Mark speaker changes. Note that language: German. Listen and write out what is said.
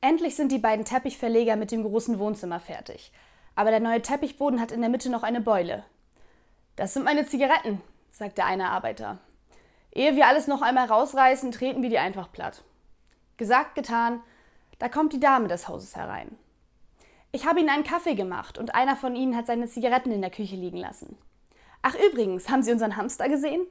Speaker 1: Endlich sind die beiden Teppichverleger mit dem großen Wohnzimmer fertig. Aber der neue Teppichboden hat in der Mitte noch eine Beule. Das sind meine Zigaretten, sagt der eine Arbeiter. Ehe wir alles noch einmal rausreißen, treten wir die einfach platt. Gesagt, getan, da kommt die Dame des Hauses herein. Ich habe Ihnen einen Kaffee gemacht und einer von Ihnen hat seine Zigaretten in der Küche liegen lassen. Ach übrigens, haben Sie unseren Hamster gesehen?